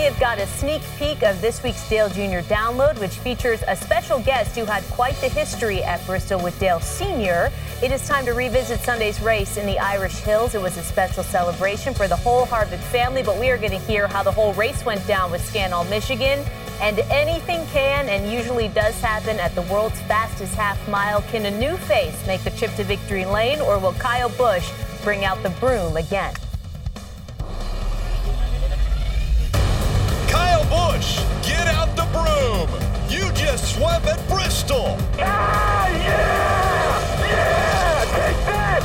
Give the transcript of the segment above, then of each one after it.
We have got a sneak peek of this week's Dale Jr. download, which features a special guest who had quite the history at Bristol with Dale Sr. It is time to revisit Sunday's race in the Irish Hills. It was a special celebration for the whole Harvick family, but we are going to hear how the whole race went down with Scan All, Michigan. And anything can and usually does happen at the world's fastest half mile. Can a new face make the trip to victory lane, or will Kyle Busch bring out the broom again? Kyle Busch, get out the broom. You just swept at Bristol. Ah, yeah! Yeah! Take that!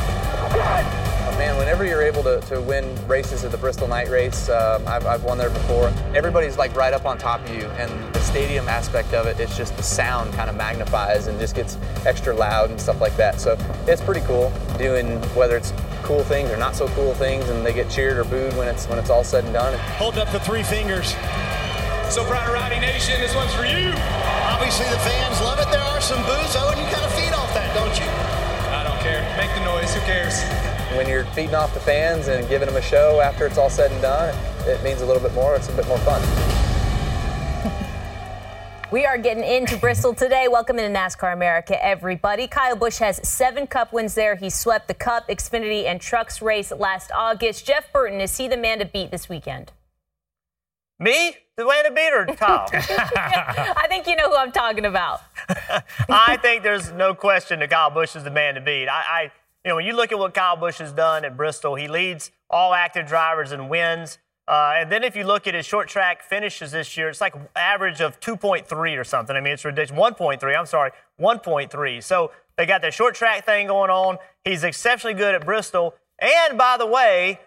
What? Man, whenever you're able to, to win races at the Bristol Night Race, um, I've, I've won there before. Everybody's like right up on top of you, and the stadium aspect of it, it's just the sound kind of magnifies and just gets extra loud and stuff like that. So it's pretty cool doing whether it's cool things or not so cool things, and they get cheered or booed when it's when it's all said and done. Hold up the three fingers. So proud of Rowdy Nation, this one's for you. Obviously, the fans love it. There are some boos, though, and you kind of feed off that, don't you? I don't care. Make the noise. Who cares? When you're feeding off the fans and giving them a show after it's all said and done, it means a little bit more. It's a bit more fun. We are getting into Bristol today. Welcome into NASCAR America, everybody. Kyle Busch has seven cup wins there. He swept the Cup, Xfinity, and Trucks race last August. Jeff Burton, is he the man to beat this weekend? Me? The way to beat her, Kyle. I think you know who I'm talking about. I think there's no question that Kyle Busch is the man to beat. I, I, you know, when you look at what Kyle Busch has done at Bristol, he leads all active drivers in wins. Uh, and then if you look at his short track finishes this year, it's like average of 2.3 or something. I mean, it's ridiculous. 1.3. I'm sorry, 1.3. So they got their short track thing going on. He's exceptionally good at Bristol. And by the way,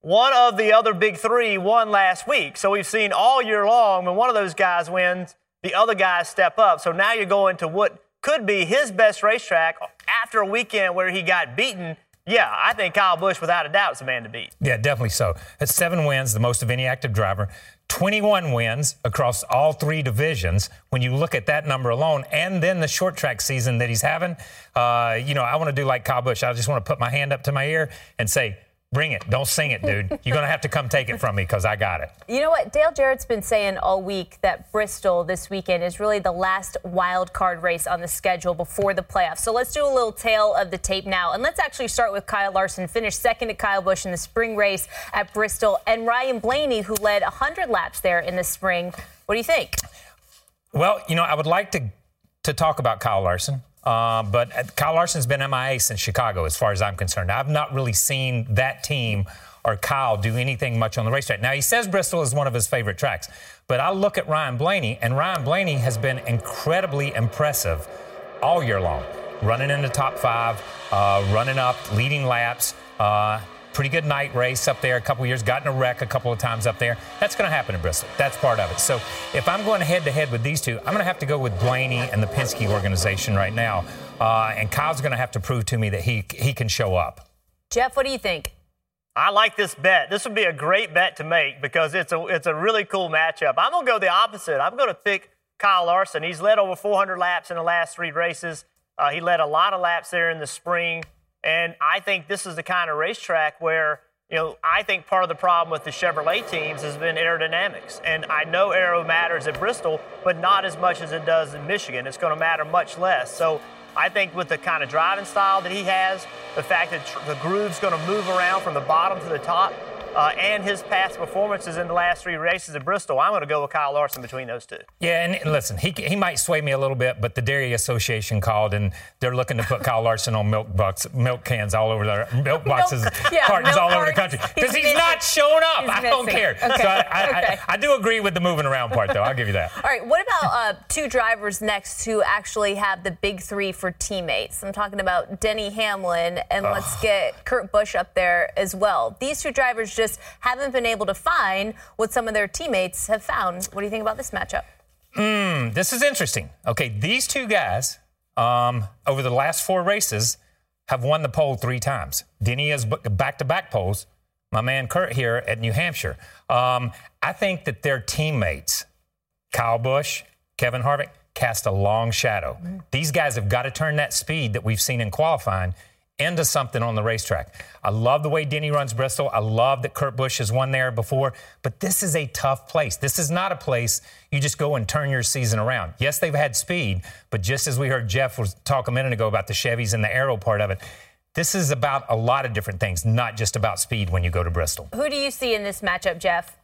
one of the other big three won last week. So we've seen all year long when one of those guys wins, the other guys step up. So now you're going to what could be his best racetrack after a weekend where he got beaten. Yeah, I think Kyle Busch, without a doubt, is the man to beat. Yeah, definitely so. That's seven wins, the most of any active driver. 21 wins across all three divisions when you look at that number alone, and then the short track season that he's having. Uh, you know, I want to do like Kyle Busch. I just want to put my hand up to my ear and say, Bring it. Don't sing it, dude. You're going to have to come take it from me because I got it. You know what? Dale Jarrett's been saying all week that Bristol this weekend is really the last wild card race on the schedule before the playoffs. So let's do a little tale of the tape now. And let's actually start with Kyle Larson, finished second to Kyle Busch in the spring race at Bristol, and Ryan Blaney, who led 100 laps there in the spring. What do you think? Well, you know, I would like to, to talk about Kyle Larson. Uh, but Kyle Larson's been MIA since Chicago, as far as I'm concerned. I've not really seen that team or Kyle do anything much on the racetrack. Now, he says Bristol is one of his favorite tracks, but I look at Ryan Blaney, and Ryan Blaney has been incredibly impressive all year long. Running in the top five, uh, running up, leading laps. Uh, pretty good night race up there a couple years, got in a wreck a couple of times up there. That's going to happen in Bristol. That's part of it. So if I'm going head to head with these two, I'm going to have to go with Blaney and the Penske organization right now. Uh, and Kyle's going to have to prove to me that he he can show up. Jeff, what do you think? I like this bet. This would be a great bet to make because it's a it's a really cool matchup. I'm gonna go the opposite. I'm gonna pick Kyle Larson. He's led over 400 laps in the last three races. Uh, he led a lot of laps there in the spring. And I think this is the kind of racetrack where, you know, I think part of the problem with the Chevrolet teams has been aerodynamics. And I know aero matters at Bristol, but not as much as it does in Michigan. It's going to matter much less. So I think with the kind of driving style that he has, the fact that the groove's going to move around from the bottom to the top, uh, and his past performances in the last three races at Bristol, I'm going to go with Kyle Larson between those two. Yeah, and listen, he, he might sway me a little bit, but the Dairy Association called and they're looking to put Kyle Larson on milk bucks, milk cans all over their milk boxes, yeah, cartons milk all over the country because He's he's, not showing up. He's I don't missing. care. Okay, So I, I, okay. I, I do agree with the moving around part, though. I'll give you that. All right, what about uh, two drivers next who actually have the big three for teammates? I'm talking about Denny Hamlin, and let's get Kurt Busch up there as well. These two drivers just haven't been able to find what some of their teammates have found. What do you think about this matchup? Hmm, this is interesting. Okay, these two guys um, over the last four races have won the pole three times. Denny has back to back poles. My man Kurt here at New Hampshire. Um, I think that their teammates, Kyle Busch, Kevin Harvick, cast a long shadow. These guys have got to turn that speed that we've seen in qualifying into something on the racetrack. I love the way Denny runs Bristol. I love that Kurt Busch has won there before, but this is a tough place. This is not a place you just go and turn your season around. Yes, they've had speed, but just as we heard Jeff was talk a minute ago about the Chevys and the aero part of it, this is about a lot of different things, not just about speed when you go to Bristol. Who do you see in this matchup, Jeff?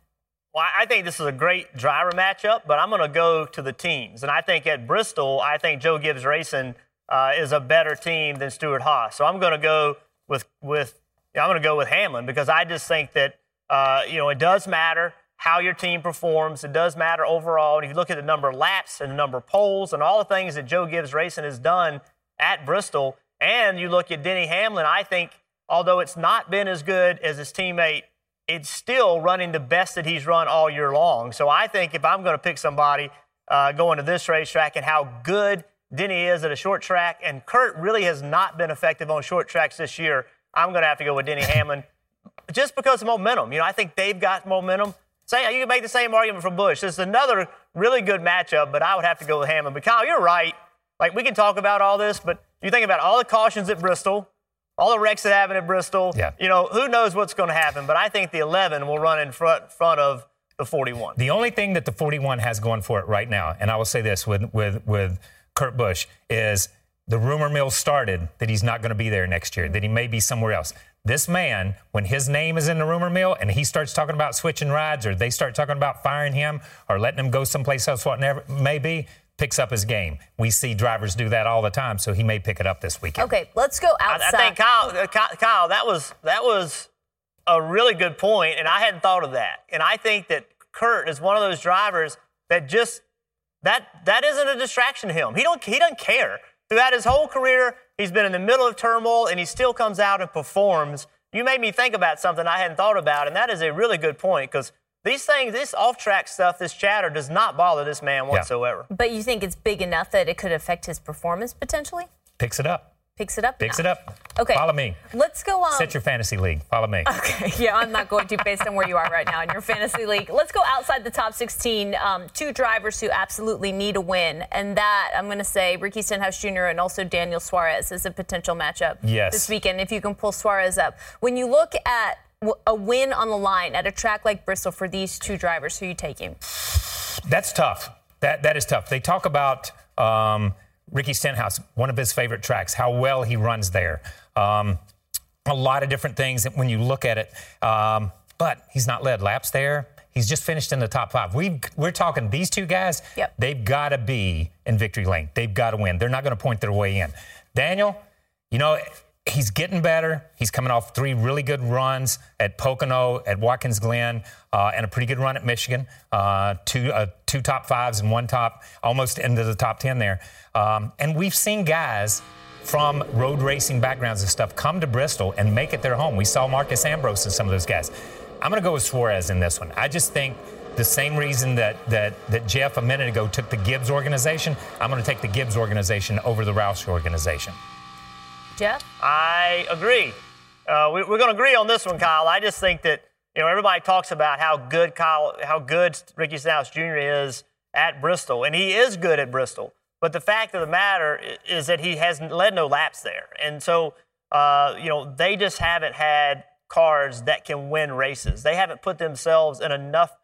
Well, I think this is a great driver matchup, but I'm going to go to the teams. And I think at Bristol, I think Joe Gibbs Racing uh, is a better team than Stewart-Haas. So I'm going to go with with I'm going to go with Hamlin because I just think that uh, you know it does matter how your team performs. It does matter overall. And if you look at the number of laps and the number of poles and all the things that Joe Gibbs Racing has done at Bristol, and you look at Denny Hamlin, I think although it's not been as good as his teammate it's still running the best that he's run all year long. So I think if I'm going to pick somebody uh, going to this racetrack and how good Denny is at a short track, and Kurt really has not been effective on short tracks this year, I'm going to have to go with Denny Hamlin just because of momentum. You know, I think they've got momentum. Say you can make the same argument for Busch. This is another really good matchup, but I would have to go with Hamlin. But Kyle, you're right. Like we can talk about all this, but you think about all the cautions at Bristol, all the wrecks that happened at Bristol. Yeah. You know, who knows what's going to happen? But I think the 11 will run in front front of the 41. The only thing that the 41 has going for it right now, and I will say this with with with Kurt Busch, is the rumor mill started that he's not going to be there next year, that he may be somewhere else. This man, when his name is in the rumor mill and he starts talking about switching rides or they start talking about firing him or letting him go someplace else, whatever it may be, picks up his game. We see drivers do that all the time, so he may pick it up this weekend. Okay, let's go I, outside. I think Kyle, uh, Kyle, that was that was a really good point, and I hadn't thought of that. And I think that Kurt is one of those drivers that just that that isn't a distraction to him. He don't he doesn't care. Throughout his whole career, he's been in the middle of turmoil, and he still comes out and performs. You made me think about something I hadn't thought about, and that is a really good point because these things, this off-track stuff, this chatter, does not bother this man whatsoever. but you think it's big enough that it could affect his performance potentially? Picks it up. Picks it up? Picks it up. Okay. Follow me. Let's go on. Set your fantasy league. Follow me. Okay, yeah, I'm not going to based on where you are right now in your fantasy league. Let's go outside the top 16. Um, two drivers who absolutely need a win, and that I'm going to say Ricky Stenhouse Jr. and also Daniel Suarez is a potential matchup Yes. this weekend if you can pull Suarez up. When you look at a win on the line at a track like Bristol for these two drivers, who are you taking? That's tough. That that is tough. They talk about um, Ricky Stenhouse, one of his favorite tracks, how well he runs there. Um, a lot of different things when you look at it, um, but he's not led laps there. He's just finished in the top five. We we're talking these two guys. Yep. They've got to be in victory lane. They've got to win. They're not going to point their way in. Daniel, you know. He's getting better. He's coming off three really good runs at Pocono, at Watkins Glen, uh, and a pretty good run at Michigan. Uh, two, uh, two top fives and one top, almost into the top 10 there. Um, and we've seen guys from road racing backgrounds and stuff come to Bristol and make it their home. We saw Marcos Ambrose and some of those guys. I'm going to go with Suarez in this one. I just think the same reason that, that, that Jeff a minute ago took the Gibbs organization, I'm going to take the Gibbs organization over the Roush organization. Jeff? I agree. Uh, we, we're going to agree on this one, Kyle. I just think that you know everybody talks about how good Kyle, how good Ricky Stenhouse Jr. is at Bristol, and he is good at Bristol. But the fact of the matter is that he has led no laps there, and so uh, you know they just haven't had cars that can win races. They haven't put themselves in enough,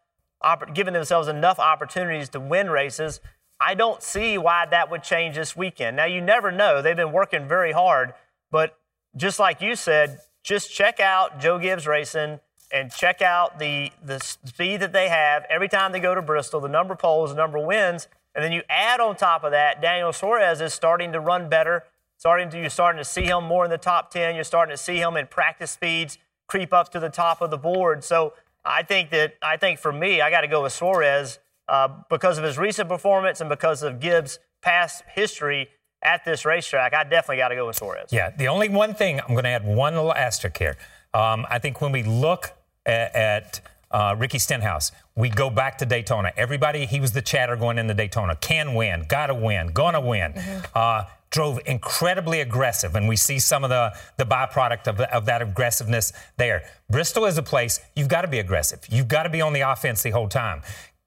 given themselves enough opportunities to win races. I don't see why that would change this weekend. Now you never know. They've been working very hard, but just like you said, just check out Joe Gibbs Racing and check out the the speed that they have every time they go to Bristol, the number of poles, the number of wins, and then you add on top of that, Daniel Suarez is starting to run better. Starting to you're starting to see him more in the top ten. You're starting to see him in practice speeds creep up to the top of the board. So I think that I think for me, I got to go with Suarez uh, because of his recent performance and because of Gibbs' past history at this racetrack. I definitely got to go with Suarez. Yeah, the only one thing I'm going to add one little asterisk here. Um, I think when we look at, at uh, Ricky Stenhouse, we go back to Daytona. Everybody, he was the chatter going into Daytona. Can win, gotta win, gonna win. Mm-hmm. Uh, drove incredibly aggressive, and we see some of the, the byproduct of, of that aggressiveness there. Bristol is a place you've got to be aggressive. You've got to be on the offense the whole time.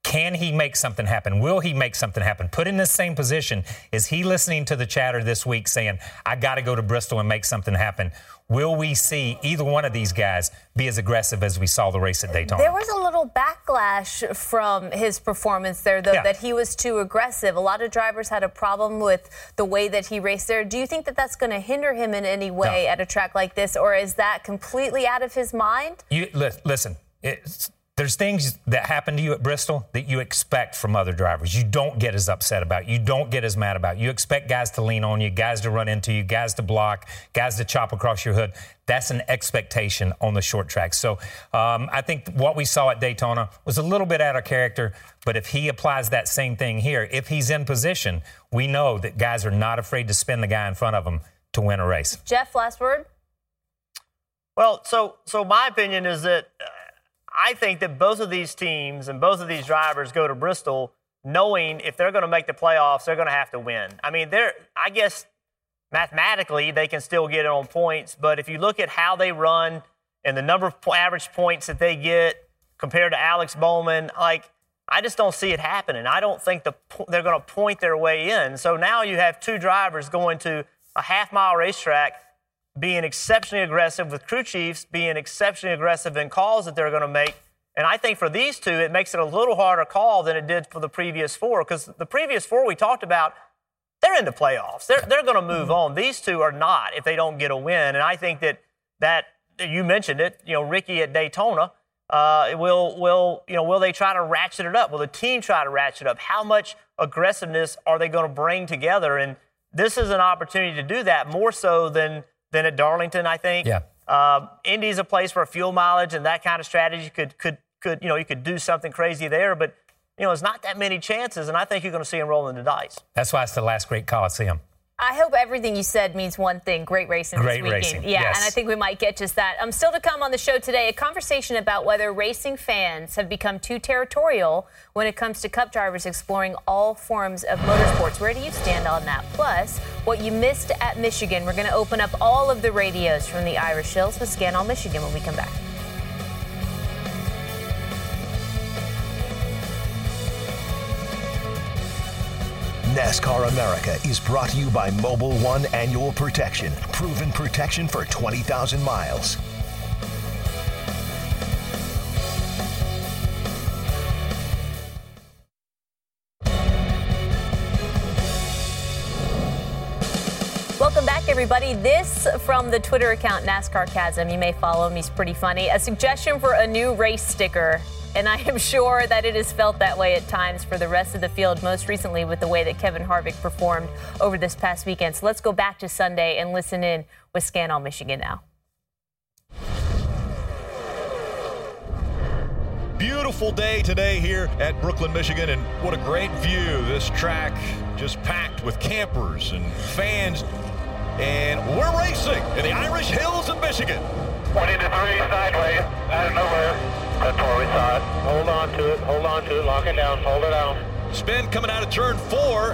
Can he make something happen? Will he make something happen? Put in the same position. Is he listening to the chatter this week saying, I got to go to Bristol and make something happen? Will we see either one of these guys be as aggressive as we saw the race at Daytona? There was a little backlash from his performance there, though, yeah. that he was too aggressive. A lot of drivers had a problem with the way that he raced there. Do you think that that's going to hinder him in any way no. at a track like this, or is that completely out of his mind? You listen. It's, there's things that happen to you at Bristol that you expect from other drivers. You don't get as upset about. You don't get as mad about. You expect guys to lean on you, guys to run into you, guys to block, guys to chop across your hood. That's an expectation on the short track. So um, I think what we saw at Daytona was a little bit out of character. But if he applies that same thing here, if he's in position, we know that guys are not afraid to spin the guy in front of them to win a race. Jeff, last word. Well, so so my opinion is that. Uh, I think that both of these teams and both of these drivers go to Bristol knowing if they're going to make the playoffs, they're going to have to win. I mean, they're, I guess mathematically they can still get it on points, but if you look at how they run and the number of average points that they get compared to Alex Bowman, like, I just don't see it happening. I don't think the, they're going to point their way in. So now you have two drivers going to a half mile racetrack being exceptionally aggressive with crew chiefs, being exceptionally aggressive in calls that they're going to make. And I think for these two, it makes it a little harder call than it did for the previous four because the previous four we talked about, they're in the playoffs. They're, they're going to move on. These two are not if they don't get a win. And I think that that you mentioned it, you know, Ricky at Daytona. Uh, will will you know will they try to ratchet it up? Will the team try to ratchet up? How much aggressiveness are they going to bring together? And this is an opportunity to do that more so than than at Darlington, I think. Yeah. Um, Indy's a place where fuel mileage and that kind of strategy could could could you know you could do something crazy there, but you know it's not that many chances, and I think you're going to see them rolling the dice. That's why it's the last great Coliseum. I hope everything you said means one thing: great racing great this weekend. Racing. Yeah, yes. and I think we might get just that. I'm um, still to come on the show today. A conversation about whether racing fans have become too territorial when it comes to Cup drivers exploring all forms of motorsports. Where do you stand on that? Plus, what you missed at Michigan. We're going to open up all of the radios from the Irish Hills with Scan All Michigan when we come back. NASCAR America is brought to you by Mobil 1 Annual Protection, proven protection for 20,000 miles. Welcome back, everybody. This from the Twitter account NASCAR Chasm. You may follow him, he's pretty funny. A suggestion for a new race sticker and I am sure that it has felt that way at times for the rest of the field, most recently with the way that Kevin Harvick performed over this past weekend. So let's go back to Sunday and listen in with Scan All Michigan now. Beautiful day today here at Brooklyn, Michigan, and what a great view. This track just packed with campers and fans. And we're racing in the Irish Hills of Michigan. One into three, sideways, out of nowhere. That's where we saw it. Hold on to it. Hold on to it. Lock it down. Hold it down. Spin coming out of turn four.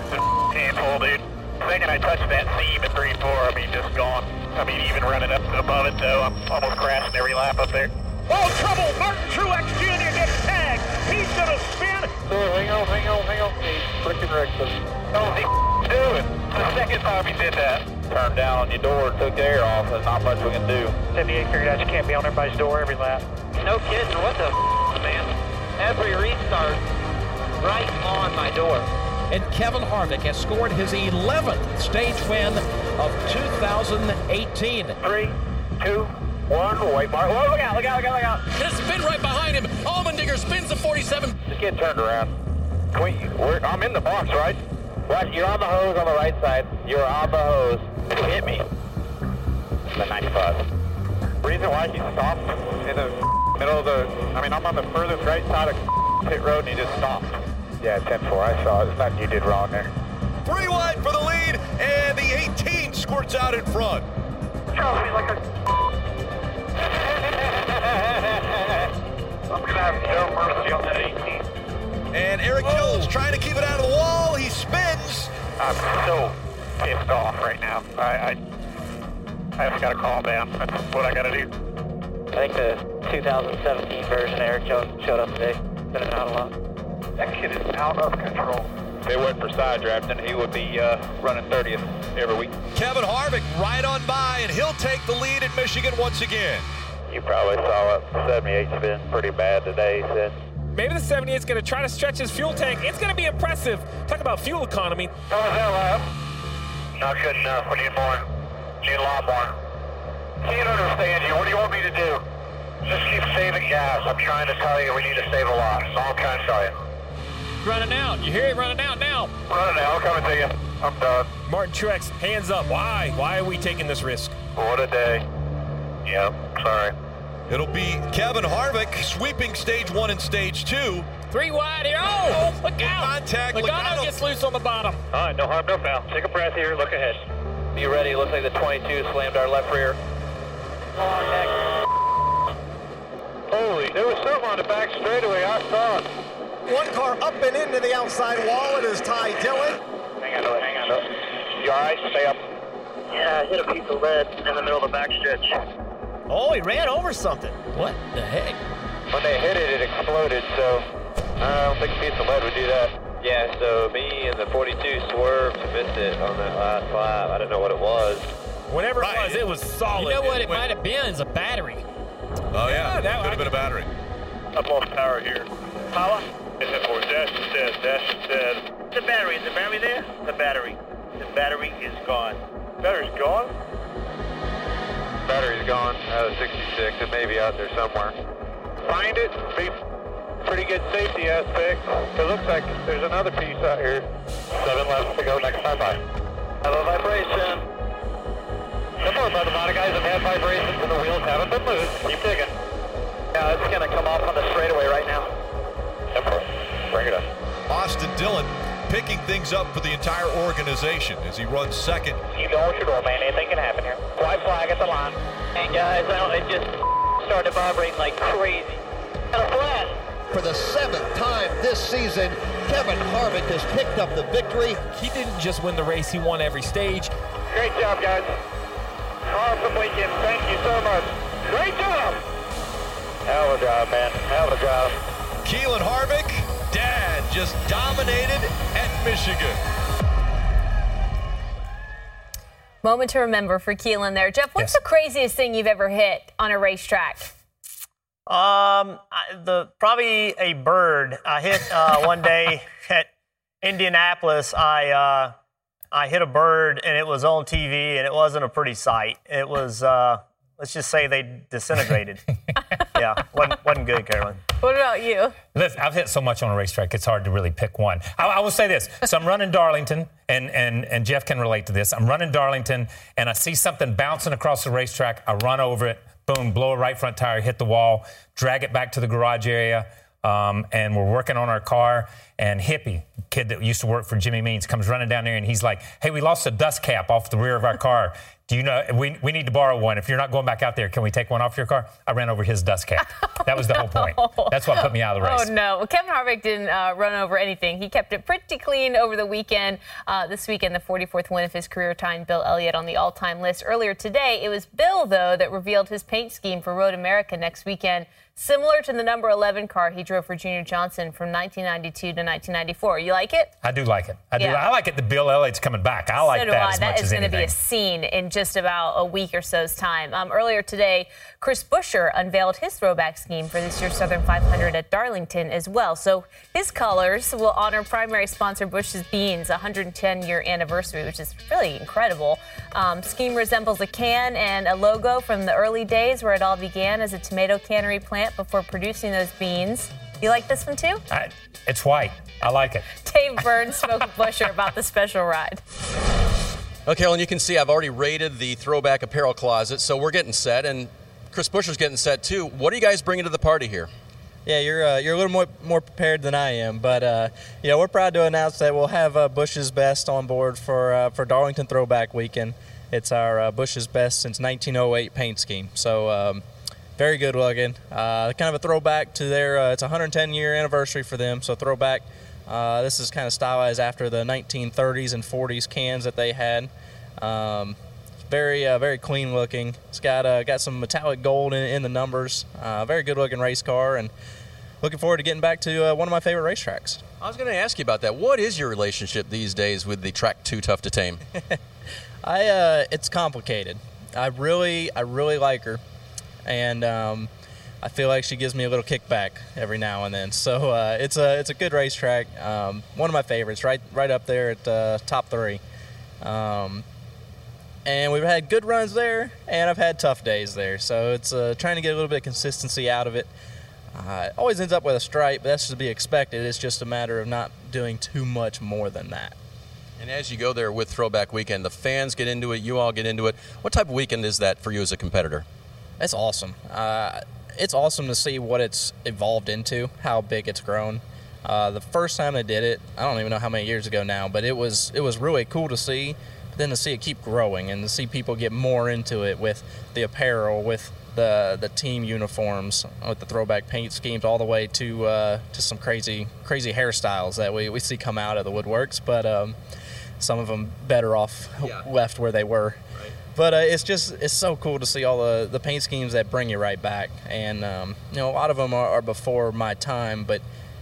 Handful, dude. The second I touched that seam at three and four, I mean, just gone. I mean, even running up above it, though, I'm almost crashing every lap up there. Oh, trouble! Martin Truex Jr. gets tagged. He's gonna spin. Oh, hang on, hang on, hang on. He's freaking wrecked us. Oh, he doing? The second time he did that. Turned down on your door, took the air off. There's not much we can do. 78 figured out you can't be on everybody's door every lap. No kidding. What the man? Every restart right on my door. And Kevin Harvick has scored his 11th stage win of 2018. Three, two, One, white mark. Whoa, look out, look out, look out, look out. His spin right behind him. Allmendinger spins the 47. Just get turned around. Can we, we're, I'm in the box, right? Right, you're on the hose on the right side. You're on the hose. Hit me. The 95. Reason why he stopped in the middle of the, I mean, I'm on the furthest right side of pit road and he just stopped. Yeah, 10-4, I saw it. There's nothing you did wrong there. Three wide for the lead, and the 18 squirts out in front. Charles, like a... I'm gonna have no mercy on that 18. And Erik Jones trying to keep it out of the wall. He spins. I'm so pissed off right now. I, I, I just gotta calm down. That's what I gotta do. I think the 2017 version Erik Jones showed up today. Been out a lot. That kid is out of control. If it wasn't for side drafting, he would be uh, running 30th every week. Kevin Harvick right on by, and he'll take the lead at Michigan once again. You probably saw it. 78 spin pretty bad today, he said. Maybe the 78 is going to try to stretch his fuel tank. It's going to be impressive. Talk about fuel economy. How was that? Not good enough. We need more. Need a lot more. Can't understand you. What do you want me to do? Just keep saving gas. I'm trying to tell you we need to save a lot. That's all I'm trying to tell you. Running out. You hear it running out now. Running out. I'm coming to you. I'm done. Martin Truex, hands up. Why? Why are we taking this risk? What a day. Yep. Sorry. It'll be Kevin Harvick sweeping stage one and stage two. Three wide here. Oh, look out. Contact. Logano Logano. gets loose on the bottom. All right. No harm, no foul. Take a breath here. Look ahead. Be ready. Looks like the 22 slammed our left rear. Holy, there was something on the back straightaway. I saw it. One car up and into the outside wall. It is Ty Dillon. Hang on to. Hang on to. You all right? Stay up. Yeah, I hit a piece of lead in the middle of the back stretch. Oh, he ran over something. What the heck? When they hit it, it exploded, so I don't think a piece of lead would do that. Yeah, so me and the 42 swerved to miss it on that last lap. I don't know what it was. Whatever Right. it was, it was solid. You know what it went- might have been is a battery. Oh, yeah. Yeah, that- Could have been a battery. I've lost power here. Power? Is it for dash says, dash says. The battery. Is the battery there? The battery. The battery is gone. Battery's gone? Battery's gone out of 66. It may be out there somewhere. Find it. Be pretty good safety aspect. It looks like there's another piece out here. Seven left to go next time by. Hello, vibration. Come on, but a lot of guys have had vibrations and the wheels haven't been moved. Keep digging. Yeah, it's gonna come off on the straightaway right now. Bring it up. Austin Dillon picking things up for the entire organization as he runs second. You know what you're doing, man. Anything can happen here. White flag at the line. Hey guys, I don't, it just started vibrating like crazy. Got a flash. For the seventh time this season, Kevin Harvick has picked up the victory. He didn't just win the race, he won every stage. Great job, guys. Awesome weekend. Thank you so much. Great job. Hell of a job, man. Hell of a job. Keelan Harvick, dad, just dominated at Michigan. Moment to remember for Keelan there. Jeff, what's Yes. the craziest thing you've ever hit on a racetrack? Um, I, the probably a bird. I hit uh, one day at Indianapolis. I uh, I hit a bird and it was on TV and it wasn't a pretty sight. It was uh, let's just say they disintegrated. yeah, wasn't, wasn't good, Carolyn. What about you? Listen, I've hit so much on a racetrack, it's hard to really pick one. I, I will say this. So I'm running Darlington, and, and, and Jeff can relate to this. I'm running Darlington, and I see something bouncing across the racetrack. I run over it, boom, blow a right front tire, hit the wall, drag it back to the garage area, um, and we're working on our car. And Hippie, kid that used to work for Jimmy Means, comes running down there, and he's like, hey, we lost a dust cap off the rear of our car. Do you know, we, we need to borrow one. If you're not going back out there, can we take one off your car? I ran over his dust cap. That was the whole point. That's what put me out of the race. Oh no! Well, Kevin Harvick didn't uh, run over anything. He kept it pretty clean over the weekend. Uh, this weekend, the 44th win of his career tying Bill Elliott on the all-time list. Earlier today, it was Bill though that revealed his paint scheme for Road America next weekend. Similar to the number 11 car he drove for Junior Johnson from 1992 to 1994. You like it? I do like it. I do. I like it. The Bill Elliott's coming back. I like so do that I. as That much is as going to be a scene in just about a week or so's time. Um, earlier today, Chris Buescher unveiled his throwback scheme for this year's Southern 500 at Darlington as well. So his colors will honor primary sponsor Bush's Beans' 110 year anniversary, which is really incredible. Um, scheme resembles a can and a logo from the early days where it all began as a tomato cannery plant before producing those beans. You like this one too? I, it's white. I like it. Dave Burns spoke with Buescher about the special ride. Well, Carolyn, you can see I've already rated the throwback apparel closet, so we're getting set, and Chris Buescher's getting set too. What are you guys bringing to the party here? Yeah, you're uh, you're a little more more prepared than I am, but uh, you know we're proud to announce that we'll have uh, Bush's Best on board for uh, for Darlington Throwback Weekend. It's our uh, Bush's Best since 1908 paint scheme, so um, very good looking. Uh, kind of a throwback to their uh, it's 110 year anniversary for them, so throwback. Uh, this is kind of stylized after the 1930s and 40s cans that they had. Um, very uh, very clean looking. It's got uh, got some metallic gold in, in the numbers. Uh, very good looking race car, and looking forward to getting back to uh, one of my favorite racetracks. I was going to ask you about that. What is your relationship these days with the track too tough to tame? I uh, it's complicated. I really I really like her, and um, I feel like she gives me a little kickback every now and then. So uh, it's a it's a good racetrack. Um, one of my favorites, right right up there at uh, top three. Um, and we've had good runs there, and I've had tough days there. So it's uh, trying to get a little bit of consistency out of it. Uh, it always ends up with a stripe, but that's to be expected. It's just a matter of not doing too much more than that. And as you go there with Throwback Weekend, the fans get into it, you all get into it. What type of weekend is that for you as a competitor? It's awesome. Uh, it's awesome to see what it's evolved into, how big it's grown. Uh, the first time they did it, I don't even know how many years ago now, but it was it was really cool to see. Then to see it keep growing and to see people get more into it with the apparel, with the the team uniforms, with the throwback paint schemes, all the way to uh, to some crazy crazy hairstyles that we, we see come out of the woodworks. But um, some of them better off left where they were. But uh, it's just it's so cool to see all the, the paint schemes that bring you right back, and um, you know a lot of them are, are before my time, but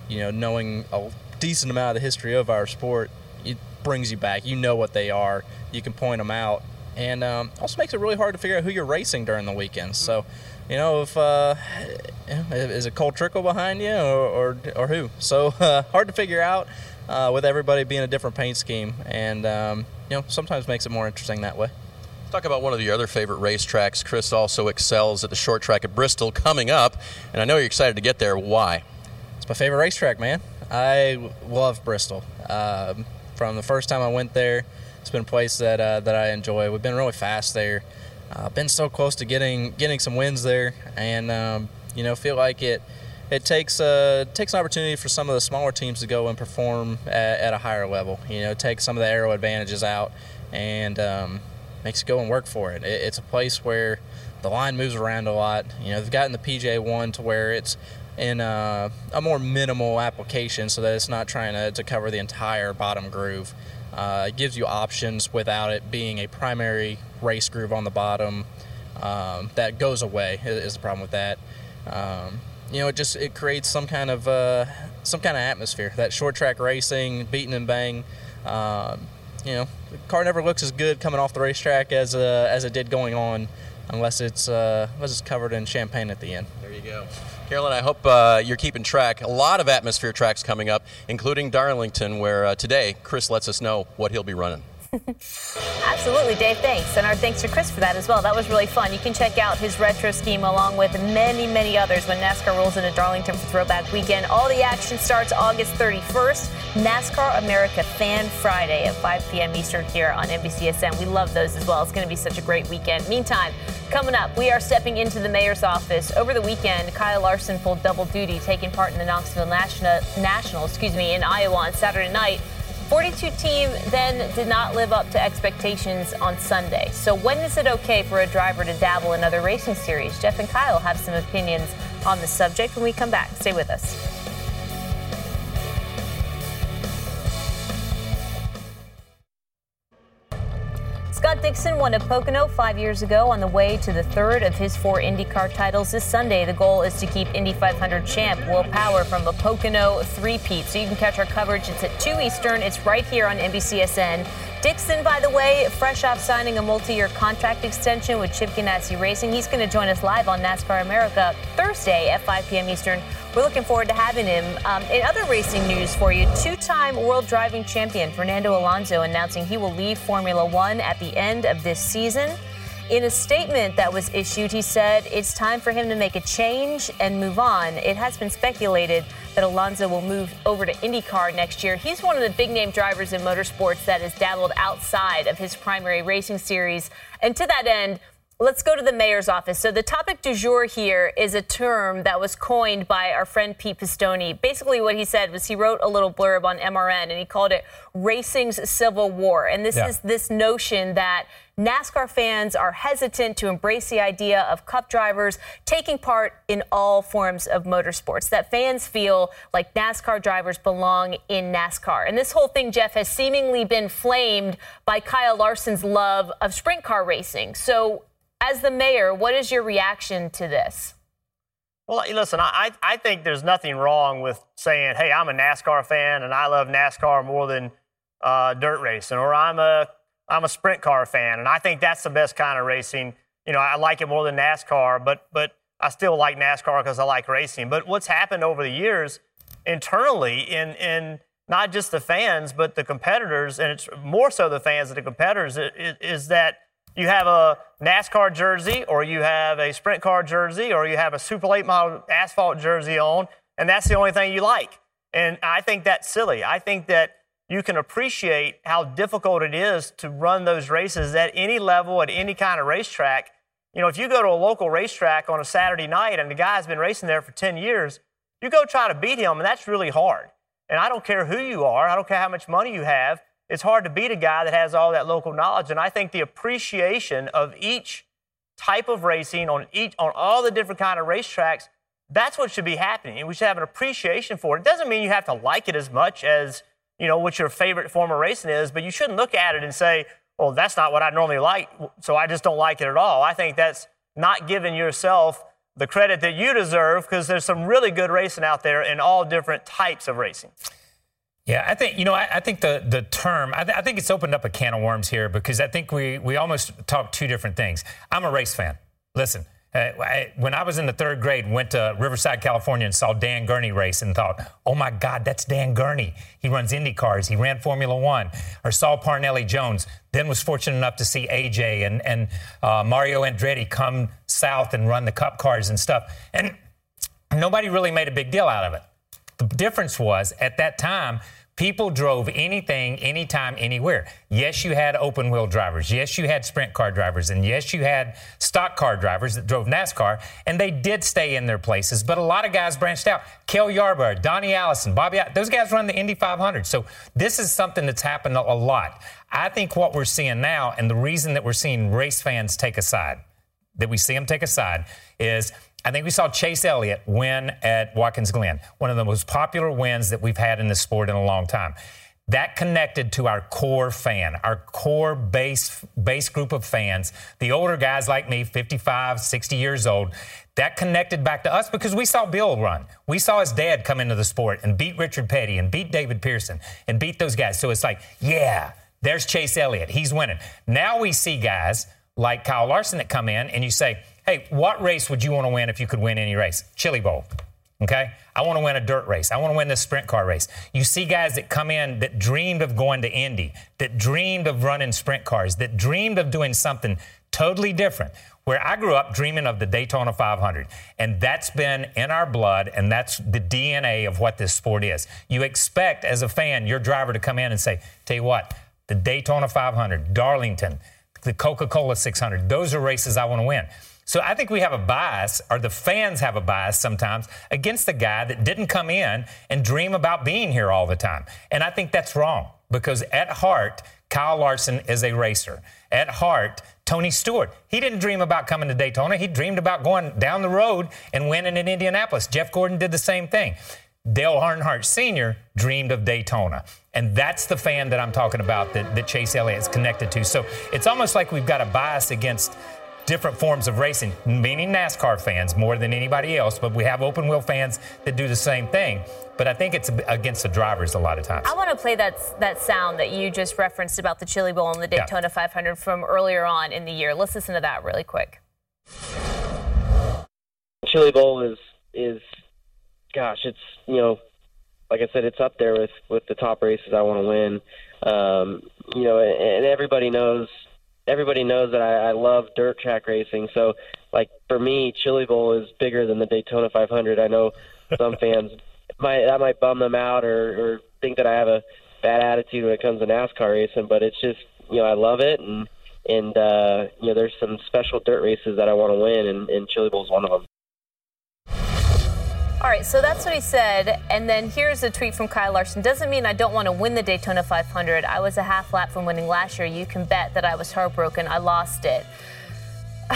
you know knowing a decent amount of the history of our sport, it brings you back. You know what they are, you can point them out, and um, also makes it really hard to figure out who you're racing during the weekends. So, you know if uh, is it Cole Trickle behind you or or, or who? So uh, hard to figure out uh, with everybody being a different paint scheme, and um, you know sometimes makes it more interesting that way. Talk about one of your other favorite racetracks. Chris also excels at the short track at Bristol coming up, and I know you're excited to get there. Why? It's my favorite racetrack, man. I love Bristol. Um, from the first time I went there, it's been a place that uh, that I enjoy. We've been really fast there. Uh, been so close to getting getting some wins there, and um, you know feel like it it takes uh, takes an opportunity for some of the smaller teams to go and perform at, at a higher level. You know, take some of the aero advantages out, and um, makes you go and work for it. it. It's a place where the line moves around a lot. You know, they've gotten the PJ one to where it's in a, a more minimal application, so that it's not trying to, to cover the entire bottom groove. Uh, it gives you options without it being a primary race groove on the bottom. Um, that goes away is, is the problem with that. Um, you know, it just it creates some kind of uh, some kind of atmosphere. That short track racing, beating and bang. Um, you know, the car never looks as good coming off the racetrack as uh, as it did going on, unless it's uh, unless it's covered in champagne at the end. There you go. Carolyn, I hope uh, you're keeping track. A lot of atmosphere tracks coming up, including Darlington, where uh, today Chris lets us know what he'll be running. Absolutely, Dave. Thanks. And our thanks to Chris for that as well. That was really fun. You can check out his retro scheme along with many, many others when NASCAR rolls into Darlington for Throwback Weekend. All the action starts August 31st. NASCAR America Fan Friday at 5 p.m. Eastern here on NBCSN. We love those as well. It's going to be such a great weekend. Meantime, coming up, we are stepping into the mayor's office. Over the weekend, Kyle Larson pulled double duty, taking part in the Knoxville National, National excuse me, in Iowa on Saturday night. 42 team then did not live up to expectations on Sunday. So when is it okay for a driver to dabble in other racing series? Jeff and Kyle have some opinions on the subject when we come back. Stay with us. Dixon won at Pocono five years ago on the way to the third of his four IndyCar titles this Sunday. The goal is to keep Indy 500 champ Will Power from a Pocono three-peat. So you can catch our coverage. It's at 2 Eastern. It's right here on NBCSN. Dixon, by the way, fresh off signing a multi-year contract extension with Chip Ganassi Racing. He's going to join us live on NASCAR America Thursday at 5 p.m. Eastern. We're looking forward to having him. Um, in other racing news for you, two-time world driving champion Fernando Alonso announcing he will leave Formula One at the end of this season. In a statement that was issued, he said it's time for him to make a change and move on. It has been speculated that Alonso will move over to IndyCar next year. He's one of the big name drivers in motorsports that has dabbled outside of his primary racing series. And to that end, Let's go to the mayor's office. So, the topic du jour here is a term that was coined by our friend Pete Pistone. Basically, what he said was he wrote a little blurb on MRN and he called it Racing's Civil War. And this yeah. is this notion that NASCAR fans are hesitant to embrace the idea of cup drivers taking part in all forms of motorsports, that fans feel like NASCAR drivers belong in NASCAR. And this whole thing, Jeff, has seemingly been flamed by Kyle Larson's love of sprint car racing. So, as the mayor, what is your reaction to this? Well, listen, I, I think there's nothing wrong with saying, hey, I'm a NASCAR fan and I love NASCAR more than uh, dirt racing, or I'm a, I'm a sprint car fan and I think that's the best kind of racing. You know, I like it more than NASCAR, but, but I still like NASCAR because I like racing. But what's happened over the years internally in, in not just the fans, but the competitors, and it's more so the fans than the competitors, is, is that you have a NASCAR jersey, or you have a sprint car jersey, or you have a Super Late Model asphalt jersey on, and that's the only thing you like. And I think that's silly. I think that you can appreciate how difficult it is to run those races at any level, at any kind of racetrack. You know, if you go to a local racetrack on a Saturday night and the guy's been racing there for 10 years, you go try to beat him, and that's really hard. And I don't care who you are, I don't care how much money you have it's hard to beat a guy that has all that local knowledge. And I think the appreciation of each type of racing on each on all the different kind of racetracks, that's what should be happening. And we should have an appreciation for it. It doesn't mean you have to like it as much as, you know, what your favorite form of racing is, but you shouldn't look at it and say, well, that's not what I normally like, so I just don't like it at all. I think that's not giving yourself the credit that you deserve because there's some really good racing out there in all different types of racing. Yeah, I think you know. I, I think the the term. I, th- I, think it's opened up a can of worms here because I think we we almost talk two different things. I'm a race fan. Listen, when I was in the third grade, went to Riverside, California, and saw Dan Gurney race, and thought, "Oh my God, that's Dan Gurney. He runs Indy cars. He ran Formula One." Or saw Parnelli Jones. Then was fortunate enough to see AJ and and uh, Mario Andretti come south and run the Cup cars and stuff. And nobody really made a big deal out of it. The difference was at that time, people drove anything, anytime, anywhere. Yes, you had open wheel drivers. Yes, you had sprint car drivers. And yes, you had stock car drivers that drove NASCAR. And they did stay in their places. But a lot of guys branched out. Cale Yarborough, Donnie Allison, Bobby, those guys run the Indy 500. So this is something that's happened a lot. I think what we're seeing now, and the reason that we're seeing race fans take a side, that we see them take a side, is I think we saw Chase Elliott win at Watkins Glen, one of the most popular wins that we've had in this sport in a long time. That connected to our core fan, our core base base group of fans, the older guys like me, 55, 60 years old. That connected back to us because we saw Bill run. We saw his dad come into the sport and beat Richard Petty and beat David Pearson and beat those guys. So it's like, yeah, there's Chase Elliott. He's winning. Now we see guys like Kyle Larson that come in and you say, Hey, what race would you want to win if you could win any race? Chili Bowl. Okay? I want to win a dirt race. I want to win this sprint car race. You see guys that come in that dreamed of going to Indy, that dreamed of running sprint cars, that dreamed of doing something totally different. Where I grew up dreaming of the Daytona 500. And that's been in our blood, and that's the DNA of what this sport is. You expect, as a fan, your driver to come in and say, Tell you what, the Daytona 500, Darlington, the Coca Cola 600, those are races I want to win. So I think we have a bias, or the fans have a bias sometimes, against the guy that didn't come in and dream about being here all the time. And I think that's wrong because at heart, Kyle Larson is a racer. At heart, Tony Stewart, he didn't dream about coming to Daytona. He dreamed about going down the road and winning in Indianapolis. Jeff Gordon did the same thing. Dale Earnhardt Sr. dreamed of Daytona. And that's the fan that I'm talking about that, that Chase Elliott is connected to. So it's almost like we've got a bias against different forms of racing, meaning NASCAR fans more than anybody else, but we have open wheel fans that do the same thing. But I think it's against the drivers a lot of times. I want to play that that sound that you just referenced about the Chili Bowl and the Daytona yeah. 500 from earlier on in the year. Let's listen to that really quick. Chili Bowl is is gosh, it's you know, like I said, it's up there with with the top races I want to win. Um, you know, and everybody knows everybody knows that I, I love dirt track racing. So, like for me, Chili Bowl is bigger than the Daytona 500. I know some fans might that might bum them out or, or think that I have a bad attitude when it comes to NASCAR racing, but it's just you know I love it and and uh, you know there's some special dirt races that I want to win, and, and Chili Bowl is one of them. All right, so that's what he said. And then here's a tweet from Kyle Larson. Doesn't mean I don't want to win the Daytona 500. I was a half lap from winning last year. You can bet that I was heartbroken. I lost it.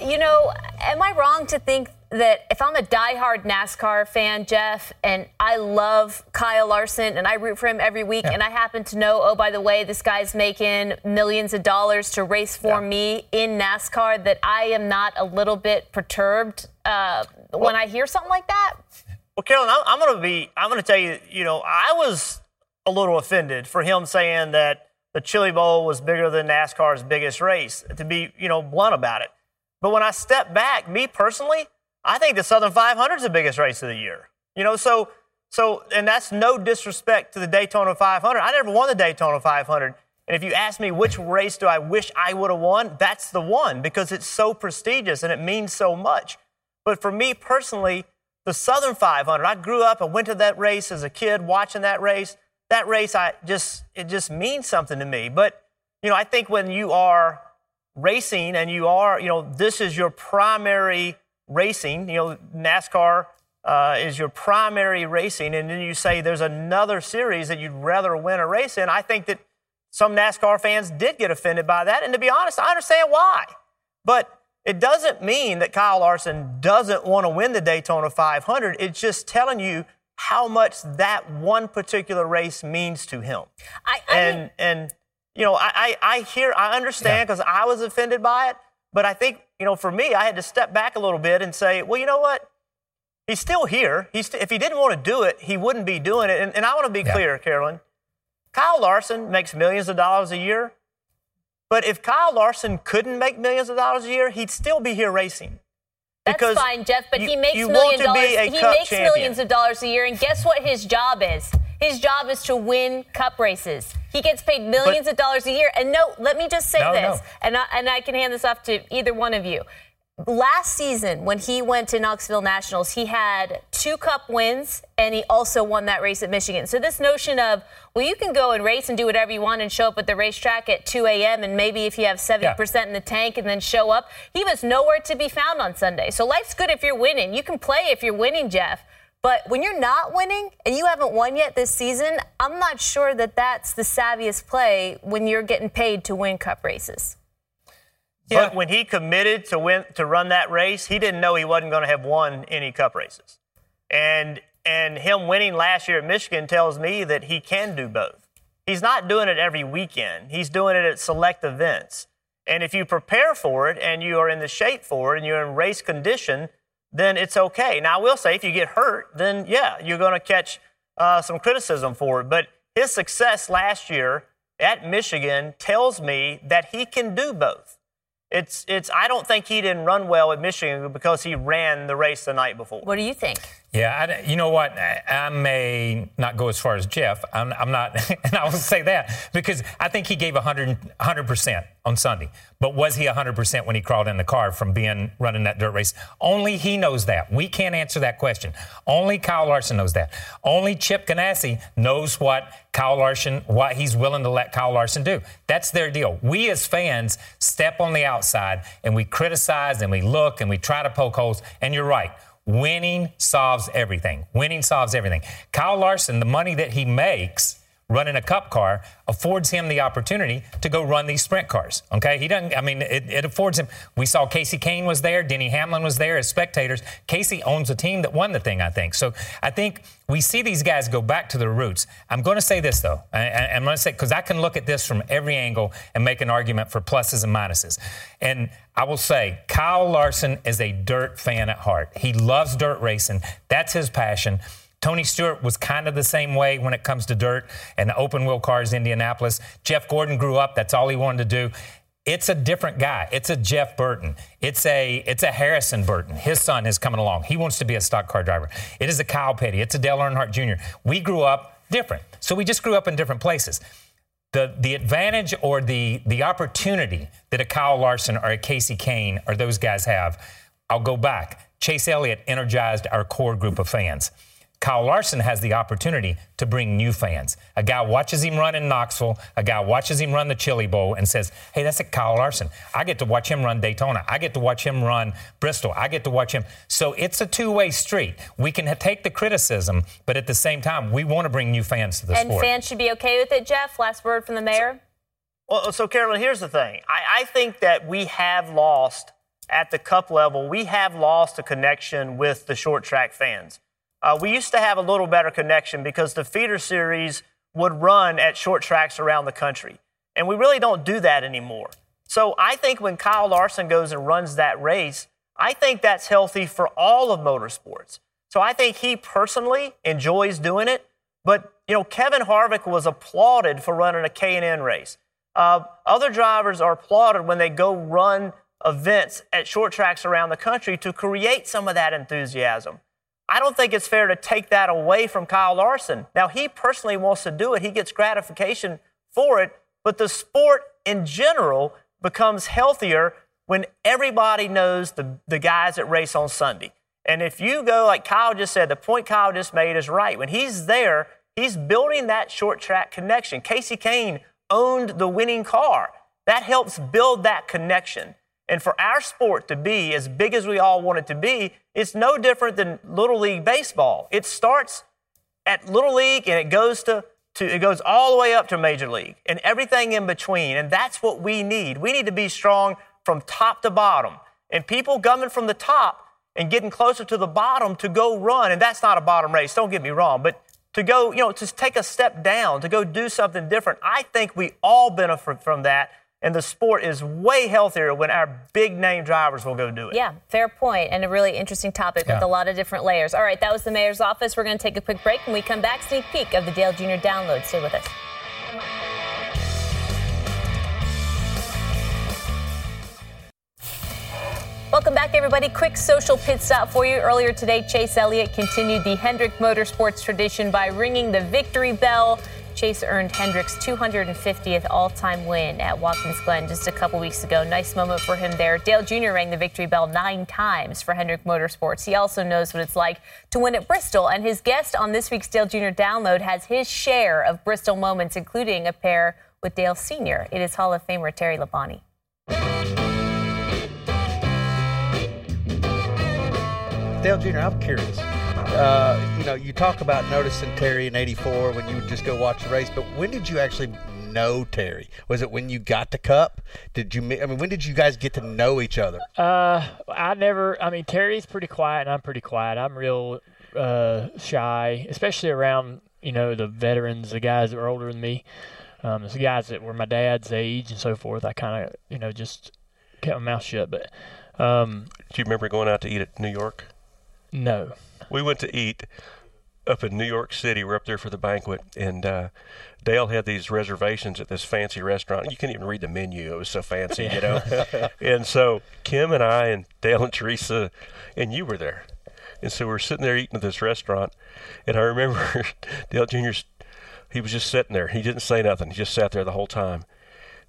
You know, am I wrong to think that if I'm a diehard NASCAR fan, Jeff, and I love Kyle Larson and I root for him every week, yeah. and I happen to know, oh, by the way, this guy's making millions of dollars to race for yeah. me in NASCAR, that I am not a little bit perturbed uh, well, when I hear something like that? Well, Carolyn, I'm, I'm going to be, I'm going to tell you, you know, I was a little offended for him saying that the Chili Bowl was bigger than NASCAR's biggest race, to be, you know, blunt about it. But when I step back, me personally, I think the Southern 500 is the biggest race of the year. You know, so, so, and that's no disrespect to the Daytona 500. I never won the Daytona 500. And if you ask me which race do I wish I would have won, that's the one because it's so prestigious and it means so much. But for me personally, the Southern 500, I grew up and went to that race as a kid watching that race. That race, I just, it just means something to me. But, you know, I think when you are racing and you are, you know, this is your primary racing, you know, NASCAR uh, is your primary racing, and then you say there's another series that you'd rather win a race in, I think that some NASCAR fans did get offended by that. And to be honest, I understand why. But it doesn't mean that Kyle Larson doesn't want to win the Daytona 500. It's just telling you how much that one particular race means to him. I, I and mean, and you know, I I, I hear I understand because yeah. I was offended by it, but I think you know for me I had to step back a little bit and say, well, you know what? He's still here. He's st- if he didn't want to do it, he wouldn't be doing it. And, and I want to be yeah. clear, Carolyn. Kyle Larson makes millions of dollars a year. But if Kyle Larson couldn't make millions of dollars a year, he'd still be here racing. That's because fine, Jeff, but you, he makes millions dollars. He makes champion. millions of dollars a year, and guess what his job is? His job is to win cup races. He gets paid millions but, of dollars a year. And no, let me just say no, this, no. and I, and I can hand this off to either one of you last season when he went to Knoxville Nationals, he had two cup wins and he also won that race at Michigan. So this notion of, well, you can go and race and do whatever you want and show up at the racetrack at 2 a.m. and maybe if you have 70% yeah. in the tank and then show up, he was nowhere to be found on Sunday. So life's good if you're winning. You can play if you're winning, Jeff. But when you're not winning and you haven't won yet this season, I'm not sure that that's the savviest play when you're getting paid to win cup races. Yeah. But when he committed to win to run that race, he didn't know he wasn't going to have won any cup races. And and him winning last year at Michigan tells me that he can do both. He's not doing it every weekend. He's doing it at select events. And if you prepare for it and you are in the shape for it and you're in race condition, then it's okay. Now, I will say if you get hurt, then yeah, you're going to catch uh, some criticism for it. But his success last year at Michigan tells me that he can do both. It's, it's, I don't think he didn't run well at Michigan because he ran the race the night before. What do you think? Yeah, I, you know what? I, may not go as far as Jeff. I'm, I'm not, and I will say that because I think he gave 100, 100% on Sunday. But was he 100% when he crawled in the car from being running that dirt race? Only he knows that. We can't answer that question. Only Kyle Larson knows that. Only Chip Ganassi knows what Kyle Larson, what he's willing to let Kyle Larson do. That's their deal. We as fans step on the outside and we criticize and we look and we try to poke holes. And you're right. Winning solves everything. Winning solves everything. Kyle Larson, the money that he makes running a cup car affords him the opportunity to go run these sprint cars. Okay, he doesn't. I mean, it, it affords him. We saw Casey Kahne was there, Denny Hamlin was there as spectators. Casey owns a team that won the thing, I think. So I think we see these guys go back to their roots. I'm going to say this though, I, I'm going to say because I can look at this from every angle and make an argument for pluses and minuses. And I will say, Kyle Larson is a dirt fan at heart. He loves dirt racing. That's his passion. Tony Stewart was kind of the same way when it comes to dirt and open wheel cars, in Indianapolis. Jeff Gordon grew up, that's all he wanted to do. It's a different guy. It's a Jeff Burton. It's a it's a Harrison Burton. His son is coming along. He wants to be a stock car driver. It is a Kyle Petty. It's a Dale Earnhardt Jr. We grew up different. So we just grew up in different places. The, the advantage or the, the opportunity that a Kyle Larson or a Casey Kahne or those guys have, I'll go back. Chase Elliott energized our core group of fans. Kyle Larson has the opportunity to bring new fans. A guy watches him run in Knoxville, a guy watches him run the Chili Bowl and says, hey, that's a Kyle Larson. I get to watch him run Daytona. I get to watch him run Bristol. I get to watch him. So it's a two way street. We can take the criticism, but at the same time, we want to bring new fans to the and sport. And fans should be okay with it, Jeff? Last word from the mayor? Well, so Carolyn, here's the thing. I, I think that we have lost at the cup level, we have lost a connection with the short track fans. Uh, we used to have a little better connection because the feeder series would run at short tracks around the country. And we really don't do that anymore. So I think when Kyle Larson goes and runs that race, I think that's healthy for all of motorsports. So I think he personally enjoys doing it. But, you know, Kevin Harvick was applauded for running a K&N race. Uh, other drivers are applauded when they go run events at short tracks around the country to create some of that enthusiasm. I don't think it's fair to take that away from Kyle Larson. Now, he personally wants to do it, he gets gratification for it, but the sport in general becomes healthier when everybody knows the, the guys that race on Sunday. And if you go, like Kyle just said, the point Kyle just made is right. When he's there, he's building that short track connection. Casey Kahne owned the winning car. That helps build that connection. And for our sport to be as big as we all want it to be, it's no different than Little League baseball. It starts at Little League and it goes to, to it goes all the way up to Major League and everything in between. And that's what we need. We need to be strong from top to bottom. And people coming from the top and getting closer to the bottom to go run, and that's not a bottom race, don't get me wrong, but to go, you know, to take a step down, to go do something different. I think we all benefit from that and the sport is way healthier when our big name drivers will go do it. Yeah, fair point, and a really interesting topic Yeah. with a lot of different layers. All right, that was the mayor's office. We're going to take a quick break. When we come back, sneak peek of the Dale Jr. download. Stay with us. Welcome back, everybody. Quick social pit stop for you. Earlier today, Chase Elliott continued the Hendrick Motorsports tradition by ringing the victory bell. Chase earned Hendrick's 250th all time win at Watkins Glen just a couple weeks ago. Nice moment for him there. Dale Jr. rang the victory bell nine times for Hendrick Motorsports. He also knows what it's like to win at Bristol, and his guest on this week's Dale Jr. download has his share of Bristol moments, including a pair with Dale Sr. It is Hall of Famer Terry Labonte. Dale Jr., I'm curious. Uh, you know, you talk about noticing Terry in '84 when you would just go watch the race, but when did you actually know Terry? Was it when you got the cup? Did you? I mean, when did you guys get to know each other? Uh, I never. I mean, Terry's pretty quiet, and I'm pretty quiet. I'm real uh, shy, especially around you know the veterans, the guys that were older than me, um, the guys that were my dad's age and so forth. I kind of you know just kept my mouth shut. But um, Do you remember going out to eat at New York? no, We went to eat up in New York City. We're up there for the banquet, and uh, Dale had these reservations at this fancy restaurant. You couldn't even read the menu; it was so fancy, you know. and so Kim and I and Dale and Teresa, and you were there, and so we're sitting there eating at this restaurant, and I remember Dale Jr.'s. He was just sitting there. He didn't say nothing. He just sat there the whole time,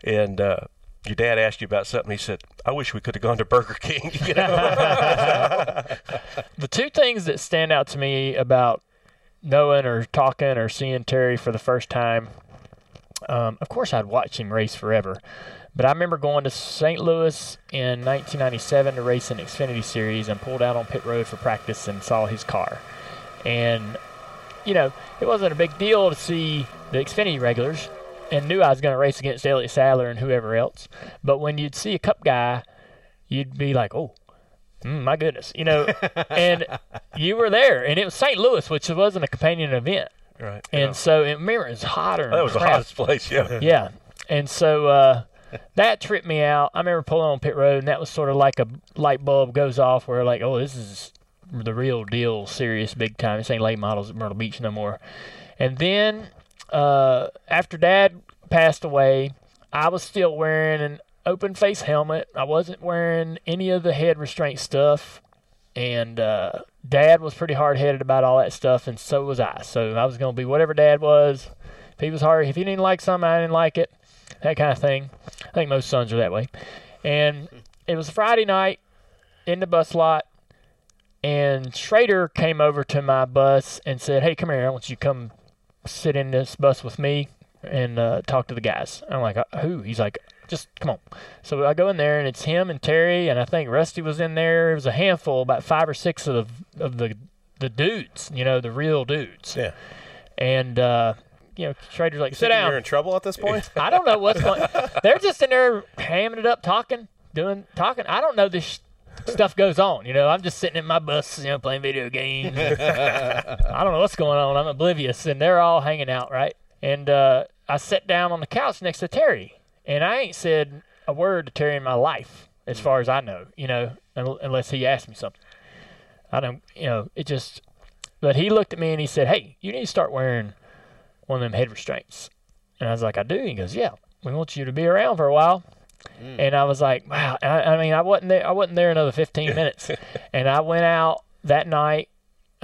and. Uh, your dad asked you about something. He said, "I wish we could have gone to Burger King." You know. The two things that stand out to me about knowing or talking or seeing Terry for the first time, um, of course, I'd watch him race forever. But I remember going to St. Louis in 1997 to race an Xfinity Series and pulled out on pit road for practice and saw his car. And you know, it wasn't a big deal to see the Xfinity regulars and knew I was going to race against Elliott Sadler and whoever else. But when you'd see a Cup guy, you'd be like, oh, mm, my goodness, you know. and you were there, and it was St. Louis, which wasn't a companion event. Right. And yeah. so, and remember, it was hotter. That was the crap. hottest place, yeah. yeah. And so uh, that tripped me out. I remember pulling on pit road, and that was sort of like a light bulb goes off where, like, oh, this is the real deal, serious, big time. This ain't late models at Myrtle Beach no more. And then uh, after Dad passed away, I was still wearing an open face helmet. I wasn't wearing any of the head restraint stuff. And uh, Dad was pretty hard headed about all that stuff, and so was I. So I was going to be whatever Dad was. If he was hard, if he didn't like something, I didn't like it. That kind of thing. I think most sons are that way. And it was Friday night in the bus lot, and Schrader came over to my bus and said, "Hey, come here. I want you to come sit in this bus with me and uh, talk to the guys." I'm like, "Uh, "Who?" He's like, "Just come on." So I go in there, and it's him and Terry, and I think Rusty was in there. It was a handful, about five or six of the of the the dudes, you know, the real dudes. Yeah. And uh, you know, Schrader's like, "Sit down." You're in trouble at this point. I don't know what's going. They're just in there hamming it up, talking, doing, talking. I don't know this sh- stuff goes on. You know, I'm just sitting in my bus, you know, playing video games. I don't know what's going on. I'm oblivious, and they're all hanging out, right? And uh, I sat down on the couch next to Terry, and I ain't said a word to Terry in my life, as far as I know. You know, unless he asked me something. I don't, you know, it just. But he looked at me and he said, "Hey, you need to start wearing one of them head restraints." And I was like, "I do." He goes, "Yeah, we want you to be around for a while." Mm. And I was like, "Wow!" I, I mean, I wasn't there. I wasn't there another 15 minutes, and I went out that night.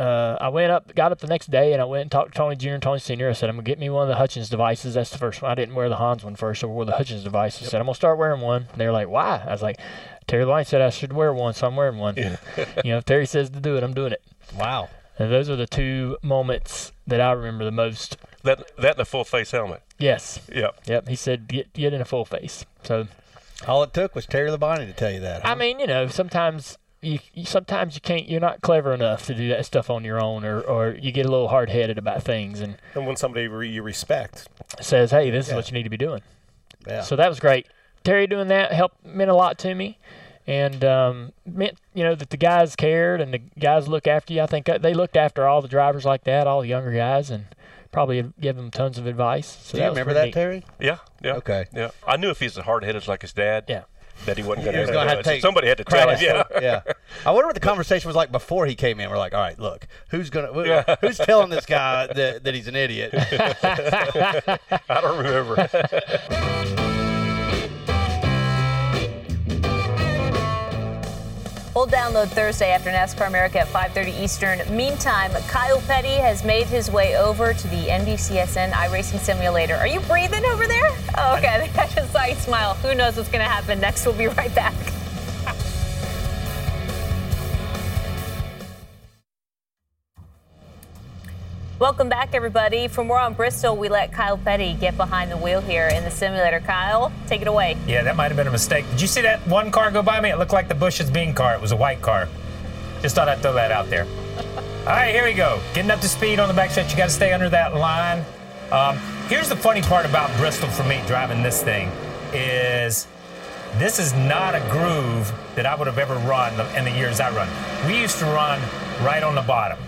Uh, I went up, got up the next day, and I went and talked to Tony Jr. and Tony Senior. I said, "I'm gonna get me one of the Hutchens devices. That's the first one. I didn't wear the Hans one first, so I wore the Hutchens device. I said, I'm gonna start wearing one. And they were like, "Why?" I was like, "Terry Lyne said I should wear one, so I'm wearing one. you know, if Terry says to do it, I'm doing it." Wow. And those are the two moments that I remember the most. That that and a full face helmet. Yes. Yep. Yep. He said get get in a full face. So all it took was Terry Labonte to tell you that. I mean, you know, sometimes you, you sometimes you can't. You're not clever enough to do that stuff on your own, or or you get a little hard headed about things and And when somebody re- you respect, says, "Hey, this is what you need to be doing." Yeah. So that was great. Terry doing that helped meant a lot to me, and um, meant you know that the guys cared and the guys look after you. I think uh, they looked after all the drivers like that, all the younger guys, and probably give them tons of advice. So Do you was remember that, neat. Terry? Yeah. Yeah. Okay. Yeah. I knew if he's as hard headed like his dad. Yeah. That he wasn't He going was gonna have to take somebody had to tell him. Yeah. yeah. I wonder what the conversation was like before he came in. We're like, all right, look, who's gonna, Yeah. who's telling this guy that, that he's an idiot? I don't remember. Full download Thursday after NASCAR America at 5:30 Eastern. Meantime, Kyle Petty has made his way over to the NBCSN iRacing Simulator. Are you breathing over there? Oh, okay. I just saw you smile. Who knows what's going to happen next? We'll be right back. Welcome back, everybody. For more on Bristol, we let Kyle Petty get behind the wheel here in the simulator. Kyle, take it away. Yeah, that might have been a mistake. Did you see that one car go by me? It looked like the Bush's bean car. It was a white car. Just thought I'd throw that out there. All right, here we go. Getting up to speed on the backstretch. You got to stay under that line. Um, here's the funny part about Bristol for me driving this thing is this is not a groove that I would have ever run in the years I run. We used to run right on the bottom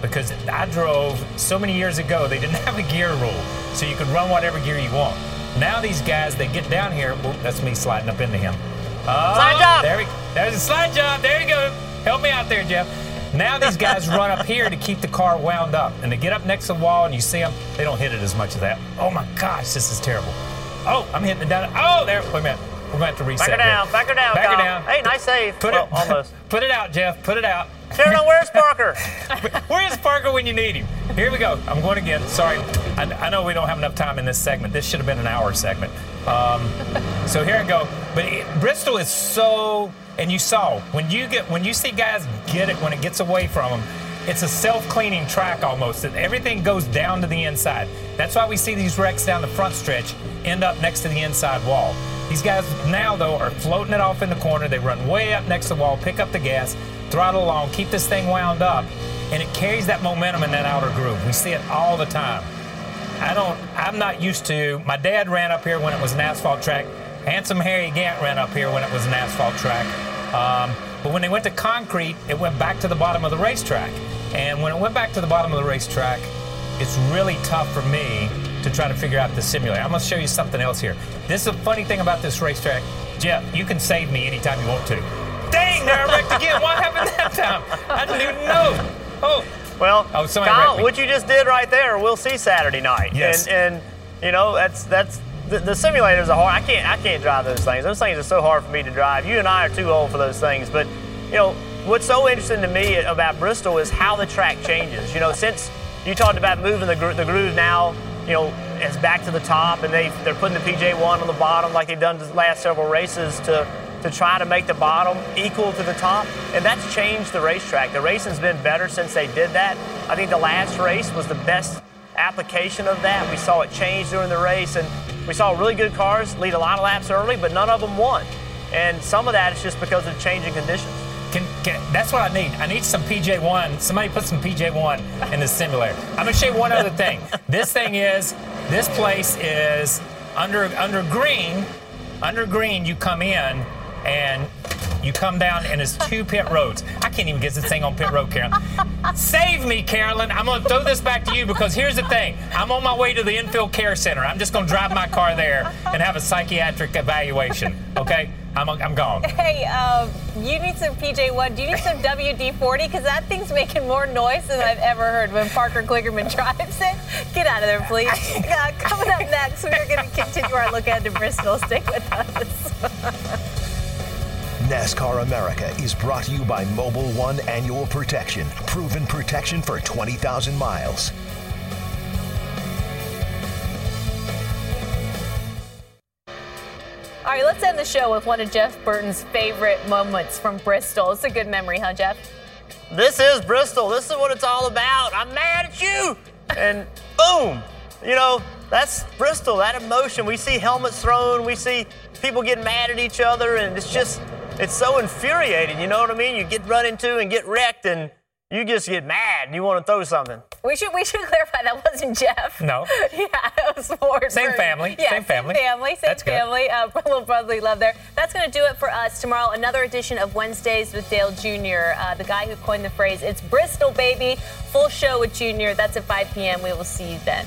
because I drove so many years ago. They didn't have a gear rule, so you could run whatever gear you want. Now these guys, they get down here. Well, that's me sliding up into him. Oh, Slide job. There we, there's a slide job. There you go. Help me out there, Jeff. Now these guys run up here to keep the car wound up, and they get up next to the wall, and you see them. They don't hit it as much as that. Oh my gosh, this is terrible. Oh, I'm hitting it down. Oh, there. Wait a minute. We're going to have to reset. Back her down. here. Back her down. Back her down. Hey, nice save. Put well, it almost. Put it out, Jeff. Put it out. Sharon, where's Parker? Where's Parker when you need him? Here we go. I'm going again. Sorry. I, I know we don't have enough time in this segment. This should have been an hour segment. Um, so here I go. But it, Bristol is so, and you saw when you get when you see guys get it when it gets away from them. It's a self-cleaning track almost. That everything goes down to the inside. That's why we see these wrecks down the front stretch end up next to the inside wall. These guys now though are floating it off in the corner. They run way up next to the wall, pick up the gas, throttle along, keep this thing wound up, and it carries that momentum in that outer groove. We see it all the time. I don't. I'm not used to. My dad ran up here when it was an asphalt track. Handsome Harry Gant ran up here when it was an asphalt track. Um, but when they went to concrete, it went back to the bottom of the racetrack. And when it went back to the bottom of the racetrack, it's really tough for me to try to figure out the simulator. I'm going to show you something else here. This is a funny thing about this racetrack. Jeff, you can save me anytime you want to. Dang, there I wrecked again. What happened that time? I didn't even know. Oh. Well, oh, Kyle, what you just did right there, we'll see Saturday night. Yes. And, and you know, that's that's the, the simulators are hard. I can't I can't drive those things. Those things are so hard for me to drive. You and I are too old for those things. But you know, what's so interesting to me about Bristol is how the track changes. You know, since you talked about moving the, gro- the groove now, you know, it's back to the top, and they they're putting the PJ1 on the bottom like they've done the last several races to to try to make the bottom equal to the top, and that's changed the racetrack. The racing's been better since they did that. I think the last race was the best application of that. We saw it change during the race, and we saw really good cars lead a lot of laps early, but none of them won. And some of that is just because of changing conditions. Can, can, that's what I need. I need some PJ1. Somebody put some PJ1 in the simulator. I'm gonna show you one other thing. this thing is, this place is under under green. Under green, you come in and you come down and it's two pit roads. I can't even get this thing on pit road, Carolyn. Save me, Carolyn. I'm gonna throw this back to you because here's the thing. I'm on my way to the infield care center. I'm just gonna drive my car there and have a psychiatric evaluation. Okay? I'm, I'm gone. Hey, um, you need some PJ1. Do you need some WD-40? Because that thing's making more noise than I've ever heard when Parker Kligerman drives it. Get out of there, please. Uh, coming up next, we're going to continue our look ahead to Bristol. Stick with us. NASCAR America is brought to you by Mobil 1 Annual Protection. Proven protection for 20,000 miles. All right, let's end the show with one of Jeff Burton's favorite moments from Bristol. It's a good memory, huh, Jeff? This is Bristol. This is what it's all about. I'm mad at you. And boom. You know, that's Bristol, that emotion. We see helmets thrown, we see people getting mad at each other, and it's just, it's so infuriating. You know what I mean? You get run into and get wrecked, and you just get mad and you want to throw something. We should we should clarify that wasn't Jeff. No. Yeah, it was more Same family. Yeah, Same family. Same family. Same That's good. family. Uh, a little brotherly love there. That's going to do it for us tomorrow. Another edition of Wednesdays with Dale Jr., uh, the guy who coined the phrase "It's Bristol, baby." Full show with Junior. That's at 5 p.m. We will see you then.